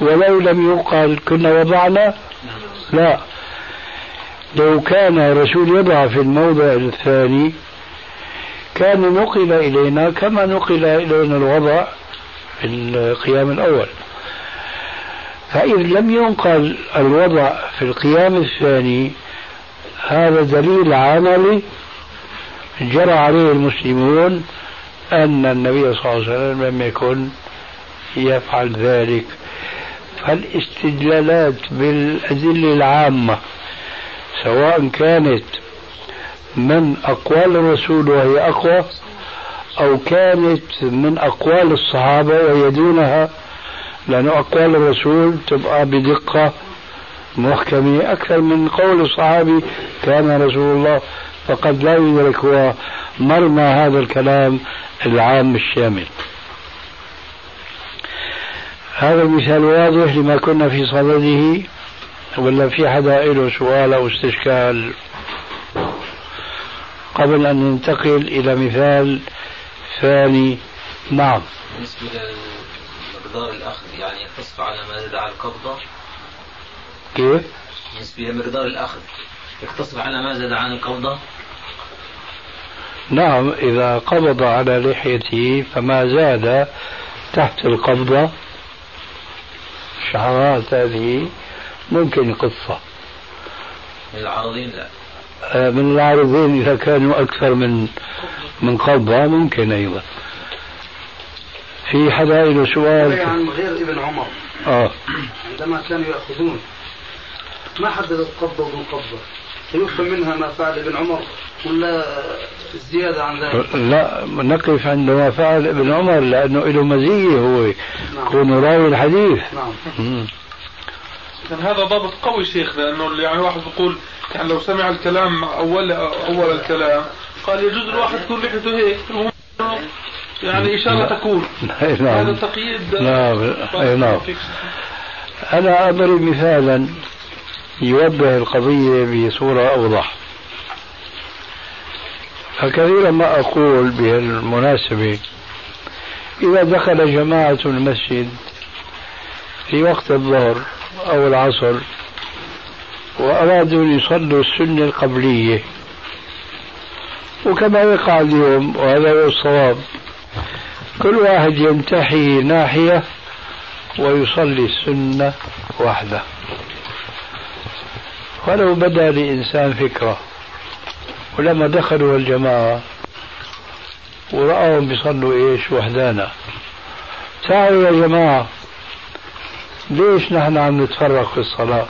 ولو لم يقال كنا وضعنا لا. لو كان الرسول يضع في الموضع الثاني كان نقل إلينا كما نقل إلينا الوضع في القيام الأول. فإذ لم ينقل الوضع في القيام الثاني هذا دليل عملي جرى عليه المسلمون أن النبي صلى الله عليه وسلم لم يكن يفعل ذلك. فالاستدلالات بالأدلة العامة سواء كانت من أقوال الرسول وهي أقوى أو كانت من أقوال الصحابة وهي دونها لأن أقوال الرسول تبقى بدقة محكمة. أكثر من قول الصحابي كان رسول الله فقد لا يدرك هو مرمى هذا الكلام العام الشامل. هذا المثال واضح لما كنا في صدده ولا في حدا له سؤال أو استشكال. قبل أن ننتقل إلى مثال ثاني نعم. بالنسبة لمقدار الأخذ يعني يقتصر على ما زاد على القبضة؟ كيف؟ بالنسبة لمقدار الأخذ. يقتصر على ما زاد عن القبضة؟ نعم إذا قبض على لحيته فما زاد تحت القبضة شعرات هذه ممكن قصة. من العارضين لا. آه، من العارضين إذا كانوا أكثر من من قبضة ممكن أيضا. في حدا له سؤال عن غير ابن عمر. آه. عندما كانوا يأخذون ما حددت قبضة؟ ومن فيفهم منها ما فعل ابن عمر ولا زيادة عن ذلك لا نقف عند ما فعل ابن عمر لأنه له مزية هو نعم. يكون راوي الحديث نعم. يعني هذا ضابط قوي شيخ لأنه يعني واحد بيقول يعني لو سمع الكلام أول أول الكلام قال يجوز الواحد تكون لحيته هيك يعني اشاره لا. تكون نعم. هذا تقييد نعم أي نعم أنا أضرب مثالا يوضح القضية بصورة أوضح. فكثيرا ما أقول بهالمناسبة إذا دخل جماعة المسجد في وقت الظهر أو العصر وأرادوا أن يصلوا السنة القبلية وكما يقع اليوم وهذا هو الصواب كل واحد ينتحي ناحية ويصلي السنة وحده. ولو بدا لإنسان فكرة ولما دخلوا الجماعة ورأوهم بيصلوا إيش؟ وحدانا. تعالوا يا جماعة ليش نحن عم نتفرق في الصلاة؟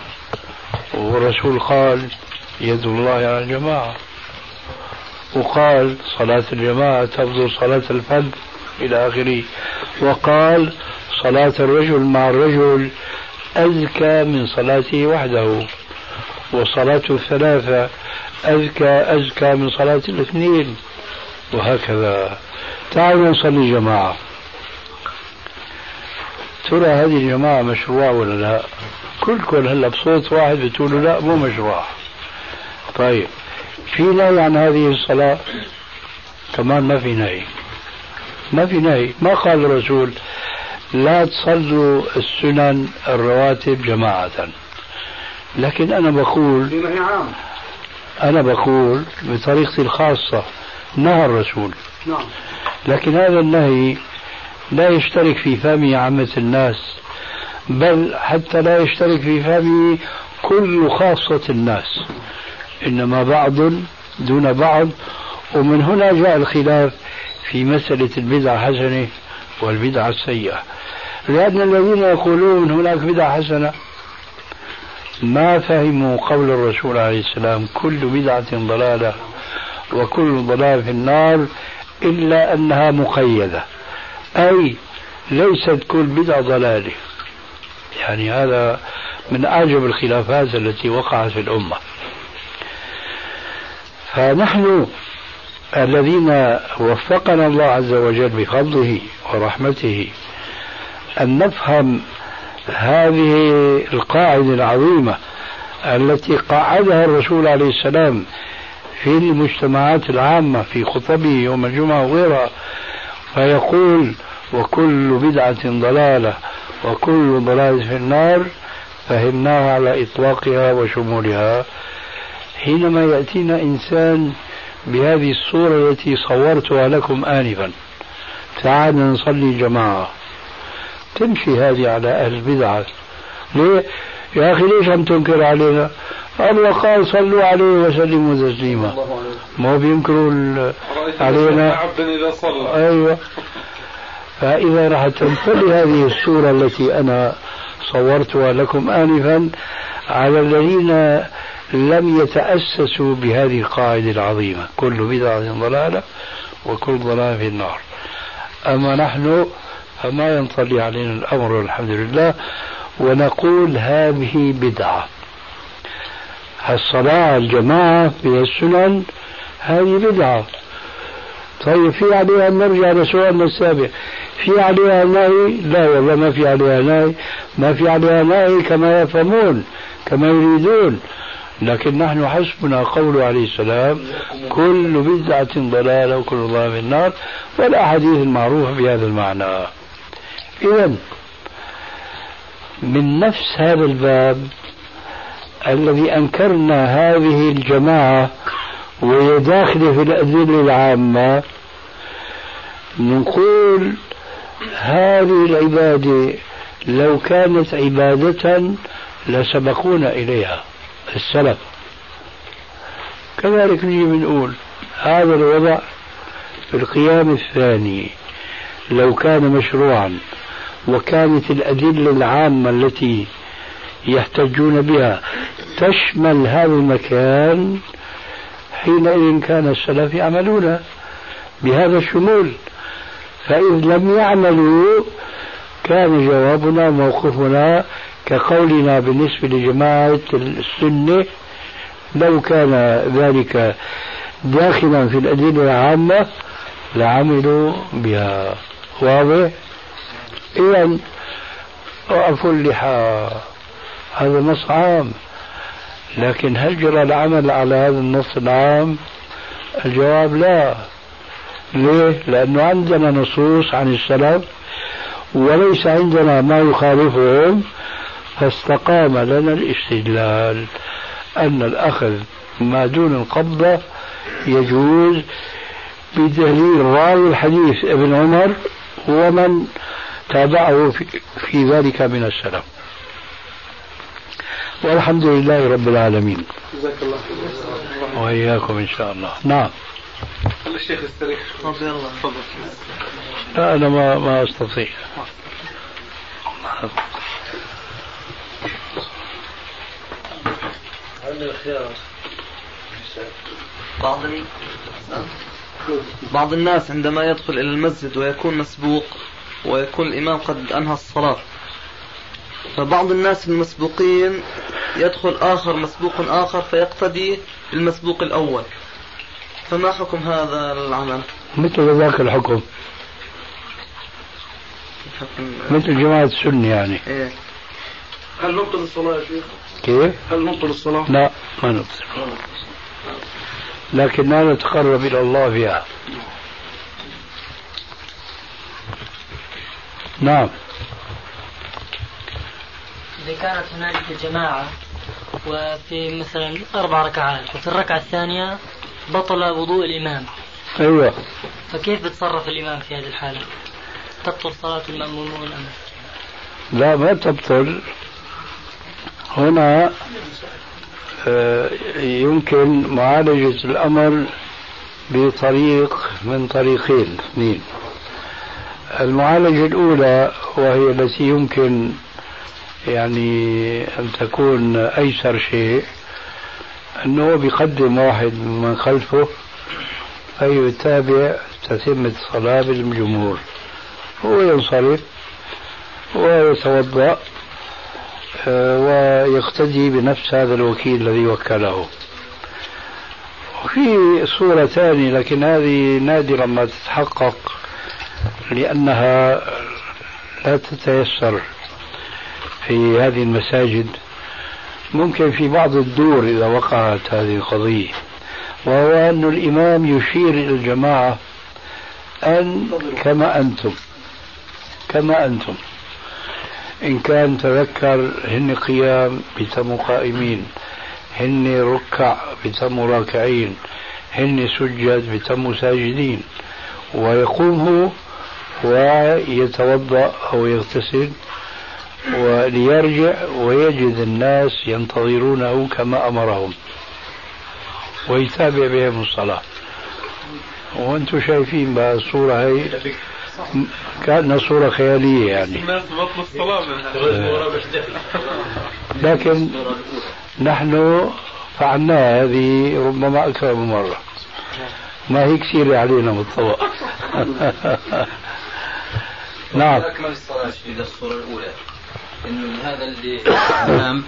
والرسول قال يد الله على الجماعة. وقال صلاة الجماعة تفضل صلاة الفرد إلى آخره. وقال صلاة الرجل مع الرجل أزكى من صلاته وحده. وصلاة الثلاثة أزكى أزكى من صلاة الاثنين وهكذا تعالوا نصلي جماعة ترى هذه الجماعة مشروع ولا لا؟ كلكم هلا بصوت واحد بتقولوا لا مو مشروع. طيب في نهي عن هذه الصلاة؟ كمان ما في نهي. ما في نهي، ما قال الرسول لا تصلوا السنن الرواتب جماعة. لكن أنا بقول في نهي عام أنا بقول بطريقتي الخاصة نهى الرسول. بل حتى لا يشترك في فهمه كل خاصة الناس. إنما بعض دون بعض ومن هنا جاء الخلاف في مسألة البدعة الحسنة والبدعة السيئة. لأن الذين يقولون هناك بدعة حسنة ما فهموا قول الرسول عليه السلام كل بدعة ضلالة وكل ضلال في النار إلا أنها مقيدة. أي ليست كل بدعة ضلالة. يعني هذا من أعجب الخلافات التي وقعت في الأمة. فنحن الذين وفقنا الله عز وجل بفضله ورحمته أن نفهم هذه القاعدة العظيمة التي قاعدها الرسول عليه السلام في المجتمعات العامة في خطبه يوم الجمعة وغيرها فيقول وكل بدعة ضلالة وكل ضلالة في النار فهمناها على إطلاقها وشمولها. حينما يأتينا إنسان بهذه الصورة التي صورتها لكم آنفا تعالوا نصلي جماعة. تمشي هذه على أهل البدعة ليه؟ يا أخي ليش عم تنكر علينا؟ الله قال صلوا عليه وسلموا تسليما. ما بينكروا علينا؟ إذا صلى. أيوة. فإذا راح تنطلي هذه الصورة التي أنا صورتها لكم آنفا على الذين لم يتأسسوا بهذه القاعدة العظيمة. كل بدعة ضلالة وكل ضلالة في النار. أما نحن فما ينطلي علينا الأمر والحمد لله ونقول هذه بدعة. الصلاة الجماعة في السنن هذه بدعة. طيب في عليها نرجع لسؤالنا السابق. في عليها نهي؟ لا والله ما في عليها نهي. ما في عليها نهي كما يفهمون كما يريدون. لكن نحن حسبنا قوله عليه السلام كل بدعة ضلالة وكل ضلالة في النار والأحاديث المعروفة بهذا المعنى. إذا من نفس هذا الباب الذي أنكرنا هذه الجماعة وهي داخلة في الأدلة العامة نقول هذه العبادة لو كانت عبادة لسبقونا إليها السلف كذلك نجي بنقول هذا الوضع في القيام الثاني لو كان مشروعا. وكانت الأدلة العامة التي يحتجون بها تشمل هذا المكان حينئذ كان السلف يعملون بهذا الشمول فإذ لم يعملوا كان جوابنا موقفنا كقولنا بالنسبة لجماعة السنة لو كان ذلك داخلا في الأدلة العامة لعملوا بها واضح؟ إذا وقفوا اللحى هذا نص عام لكن هل جرى العمل على هذا النص العام؟ الجواب لا ليه؟ لأنه عندنا نصوص عن السلف وليس عندنا ما يخالفهم فاستقام لنا الاستدلال أن الأخذ ما دون القبضة يجوز بدليل راوي الحديث ابن عمر ومن تابعه في, في ذلك من السلف. والحمد لله رب العالمين. جزاك الله خير وإياكم إن شاء الله. نعم. الشيخ لا أنا ما ما أستطيع. بعض الناس عندما يدخل إلى المسجد ويكون مسبوق ويكون الإمام قد أنهى الصلاة فبعض الناس المسبوقين يدخل آخر مسبوق آخر فيقتدي بالمسبوق الأول فما حكم هذا العمل؟ مثل ذاك الحكم حكم مثل جماعة السنة يعني إيه هل نبطل الصلاة يا شيخ؟ كيف؟ هل نبطل الصلاة؟ لا ما نبصر لكننا نتقرب إلى الله فيها نعم. إذا كانت هنالك جماعة وفي مثلا أربع ركعات وفي الركعة الثانية بطل وضوء الإمام. أيوة. فكيف بتصرف الإمام في هذه الحالة؟ تبطل صلاة المأمومون أم لا؟ ما تبطل. هنا آه، يمكن معالجة الأمر بطريق من طريقين اثنين. المعالجة الأولى وهي التي يمكن يعني أن تكون أيسر شيء أنه بيقدم واحد من خلفه فيتابع تتم الصلاة بالجمهور. هو ينصرف ويتوضأ آه، ويقتدي بنفس هذا الوكيل الذي وكله. وفي صورة ثانية لكن هذه نادرة ما تتحقق. لأنها لا تتيسر في هذه المساجد. ممكن في بعض الدور إذا وقعت هذه القضية وهو أن الإمام يشير إلى الجماعة أن كما أنتم كما أنتم. إن كان تذكر هن قيام بتم قائمين هن ركع بتم راكعين هن سجد بتم ساجدين. ويقوم هو ويتوضأ أو يغتسل وليرجع ويجد الناس ينتظرونه كما أمرهم ويتابع بهم الصلاة. وأنتم شايفين بقى الصورة هي كأنها صورة خيالية يعني. لكن نحن فعلناها هذه ربما أكثر من مرة. ما هي كثيرة علينا بالطبع [laughs] نعم. أكمل الصلاة في الصورة الأولى. إنه هذا اللي [coughs] الإمام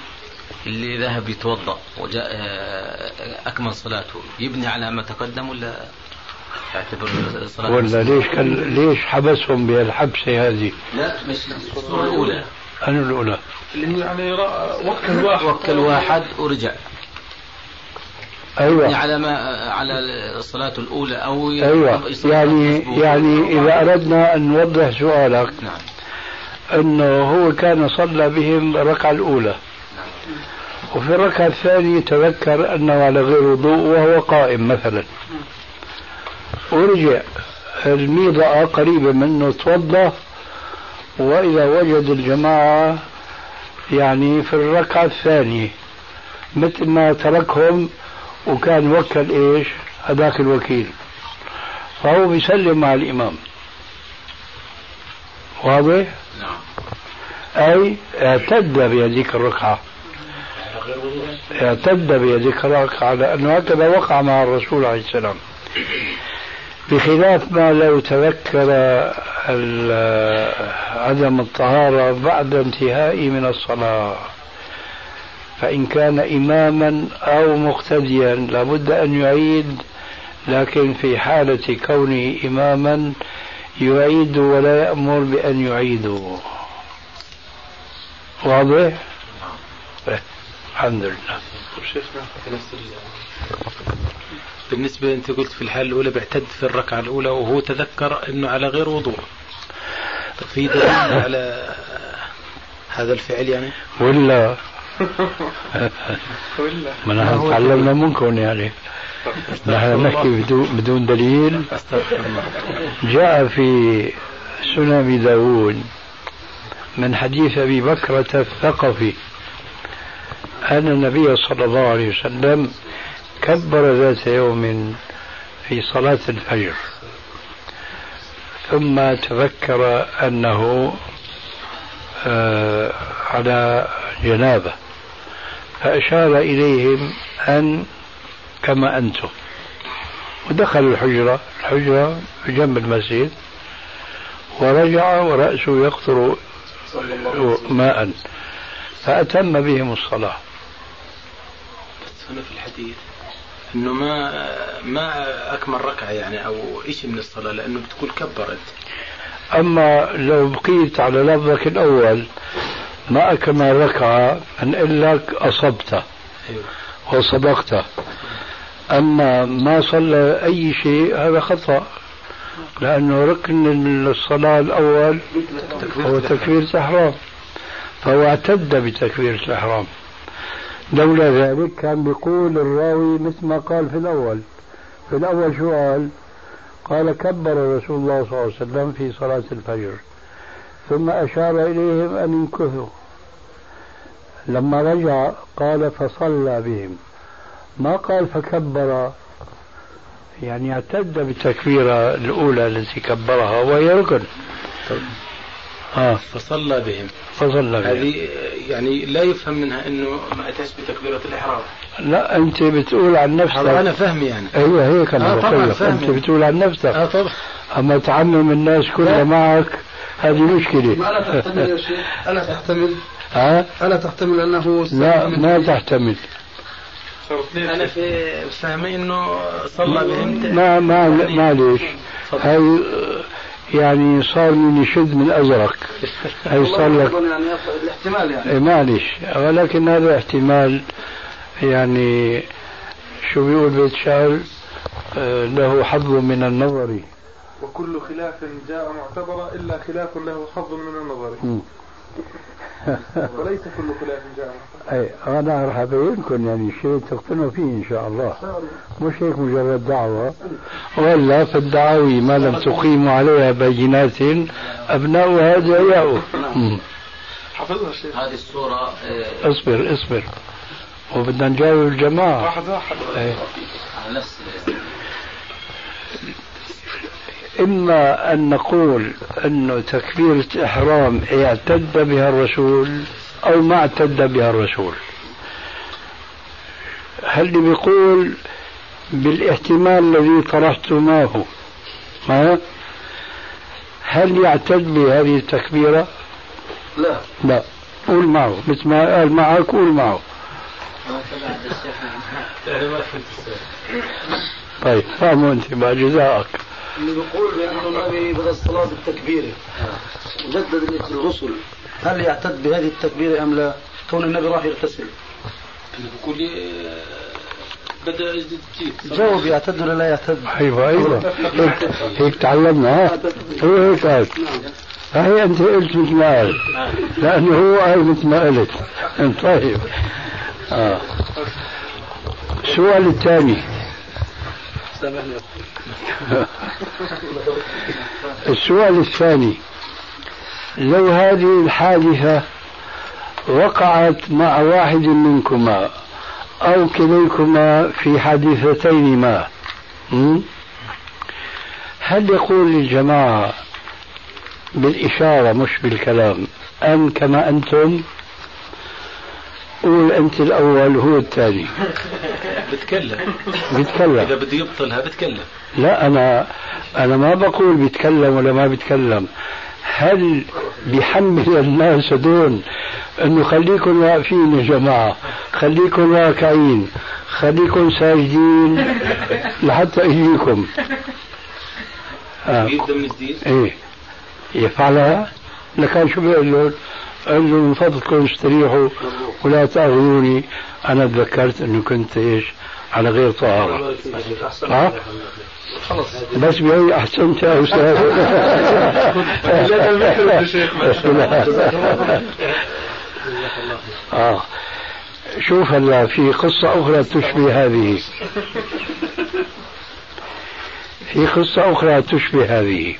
اللي ذهب يتوضأ وجاء آه، أكمل صلاته. يبني على ما تقدم ولا يعتبر الصلاة ولا ليش كان ليش حبسهم بهالحبسة هذه؟ لا مش الصورة الأولى. أنا الأولى. اللي يعني وكل واحد. وكل واحد ورجع. أيوه. يعني على ما على الصلاة الأولى أو أيوه. يعني يعني إذا أردنا أن نوضح سؤالك نعم. أنه هو كان صلى بهم الركعة الأولى. وفي الركعة الثانية تذكر أنه على غير وضوء وهو قائم مثلا. ورجع الميضة قريبة منه توضأ وإذا وجد الجماعة يعني في الركعة الثانية مثل ما تركهم وكان وكل إيش؟ هذاك الوكيل. فهو بيسلم مع الإمام. واضح؟ نعم. أي اعتد بهذيك الركعة. اعتد بهذيك الركعة لأنه هكذا وقع مع الرسول عليه السلام. بخلاف ما لو تذكر عدم الطهارة بعد انتهائه من الصلاة. فإن كان إماما أو مقتديا لابد أن يعيد لكن في حالة كونه إماما يعيد ولا يأمر بأن يعيدوا واضح؟ الحمد لله. بالنسبة أنت قلت في الحالة الأولى بيعتد في الركعة الأولى وهو تذكر أنه على غير وضوء. في دليل على هذا الفعل يعني؟ ولا ما نحن تعلمنا منكم يعني. نحن نحكي بدون دليل. جاء في سنن داود من حديث أبي بكرة الثقفي أن النبي صلى الله عليه وسلم كبر ذات يوم في صلاة الفجر. ثم تذكر أنه آه، على جنابة. فأشار إليهم أن كما أنتم. ودخل الحجرة. الحجرة بجنب المسجد. ورجع ورأسه يقطر ماء. فأتم بهم الصلاة. هنا في الحديث إنه ما ما أكمل ركعة يعني أو شيء من الصلاة لأنه بتقول كبرت. أما لو بقيت على لفظك الأول ما أكمل ركعه نقول لك أيوه. وصدقت أما ما صلى أي شيء هذا خطأ لأنه ركن الصلاة الأول هو تكبيره الإحرام. فهو اعتد بتكبيره الإحرام. لولا ذلك كان بيقول الراوي مثل ما قال في الأول. في الأول شو قال قال كبر رسول الله صلى الله عليه وسلم في صلاة الفجر. ثم أشار إليهم أن ينكثوا. لما رجع قال فصلى بهم. ما قال فكبر يعني اعتد بالتكبيرة الأولى التي كبرها وهي ركن. آه. فصلى بهم. فصلى بهم. هذه يعني لا يفهم منها إنه ما أتاش بتكبيرة الإحرام. لا أنت بتقول عن نفسك. أنا فهمي يعني. أيوه هيك أنا آه بقول طبعا لك فهمي. انت بتقول عن نفسك. آه طبعا. أما تعمم الناس كلها معك هذه مشكلة. ما لا تحتمل يا شيخ ألا تحتمل؟ ها؟ ألا تحتمل أنه لا ما تحتمل. أنا في فهمي إنه صلى بهم ما ما معلش هاي يعني صار من يشد من أزرق. هاي صار لك يعني الاحتمال يعني. إيه معلش ولكن هذا احتمال يعني شو بيقول بيت شعر آه، له حظ من النظر. وكل خلاف جاء معتبرا إلا خلاف له حظ من النظر. وليس كل خلاف جاء معتبرا. أي أنا راح ابينكم يعني شيء تقتنعوا فيه إن شاء الله. مش هيك مجرد دعوة. ولا فالدعاوي ما لم تقيموا عليها بينات ابناؤها ادعياؤه مم. حفظها الشيخ هذه الصورة آه، اصبر اصبر. وبدنا نجاوب الجماعة. واحد واحد. على نفس إما أن نقول أنه تكبيرة إحرام اعتد بها الرسول أو ما اعتد بها الرسول. هل بيقول بالاحتمال الذي طرحتماه ها؟ هل يعتد بهذه التكبيرة؟ لا. لا. قول معه. مثل ما قال معك قول معه. طيب فهموا أنت بقى جزاءك. اللي بيقول بأنه النبي بدأ الصلاة بالتكبيرة وجدد الغسل هل يعتد بهذه التكبيرة أم لا؟ كون النبي راح يغتسل. بقول لي بدأ يجدد كيف؟ جاوب يعتد ولا لا يعتد؟ أيوه أيوه. هيك, هيك تعلمنا ها؟ هو هيك قال. هي أنت قلت مثل ما قال. لأنه هو قال مثل ما قلت. طيب. آه. السؤال الثاني. [laughs] السؤال الثاني. لو هذه الحادثة وقعت مع واحد منكما أو كليكما في حادثتين ما? هل يقول للجماعة بالإشارة مش بالكلام أن كما أنتم؟ قول أنت الأول هو الثاني. [laughs] بتكلم. بيتكلم إذا بده يبطلها بتكلم. لا أنا أنا ما بقول بيتكلم ولا ما بيتكلم هل بيحمل الناس دون أنه خليكم واقفين يا جماعة خليكم راكعين خليكم ساجدين لحتى أجيكم؟ آه. إيه. يفعلها؟ لكان شو بيقول؟ له من فضلكم استريحوا ولا تأخذوني أنا تذكرت أنه كنت إيش؟ على غير طهارة. ها؟ بس بهي أحسنت يا أستاذ. [laughs] [laughs] آه. شوف هلا في قصة أخرى تشبه هذه. في قصة أخرى تشبه هذه.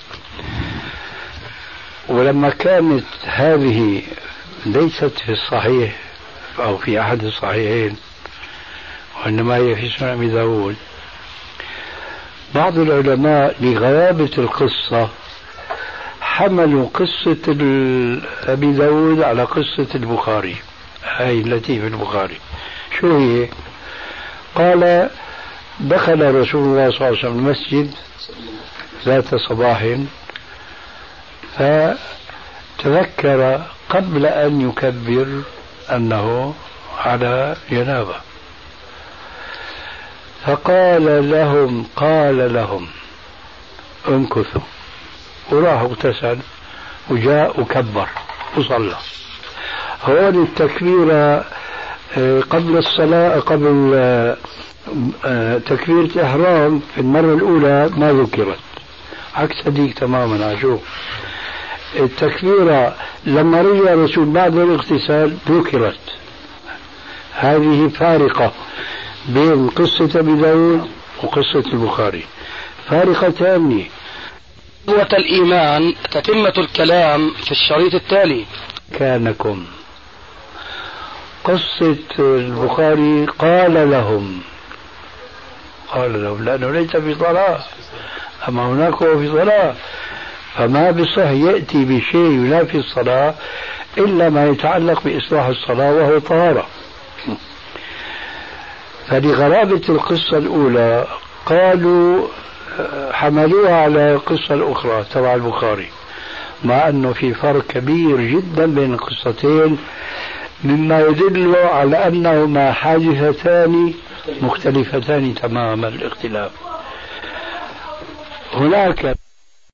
ولما كانت هذه ليست في الصحيح أو في أحد الصحيحين وإنما هي في سنن أبي داود بعض العلماء لغرابة القصة حملوا قصة أبي داود على قصة البخاري هاي التي في البخاري. شو هي؟ قال دخل رسول الله صلى الله عليه وسلم المسجد ذات صباح فتذكر قبل أن يكبر أنه على جنابة. فقال لهم قال لهم امكثوا وراح اغتسل وجاء وكبر وصلى. هون التكبيرة آه، قبل الصلاة قبل آه، آه، تكبيرة الإحرام في المرة الأولى ما ذكرت. عكس هذيك تماما عشو التكبيرة لما رجع الرسول بعد الاغتسال ذكرت. هذه فارقة بين قصة أبي داود وقصة البخاري. فارقة تامة قوة الإيمان تتمة الكلام في الشريط التالي. كانكم. قصة البخاري قال لهم. قال لهم لأنه ليس في صلاة. أما هناك هو في صلاة. فما بصح يأتي بشيء ينافي الصلاة إلا ما يتعلق بإصلاح الصلاة وهو طهارة فلغرابة القصة الأولى. قالوا حملوها على القصة الأخرى تبع البخاري مع أنه في فرق كبير جدا بين القصتين مما يدل على أنهما حادثتان مختلفتان تماما الاختلاف. هناك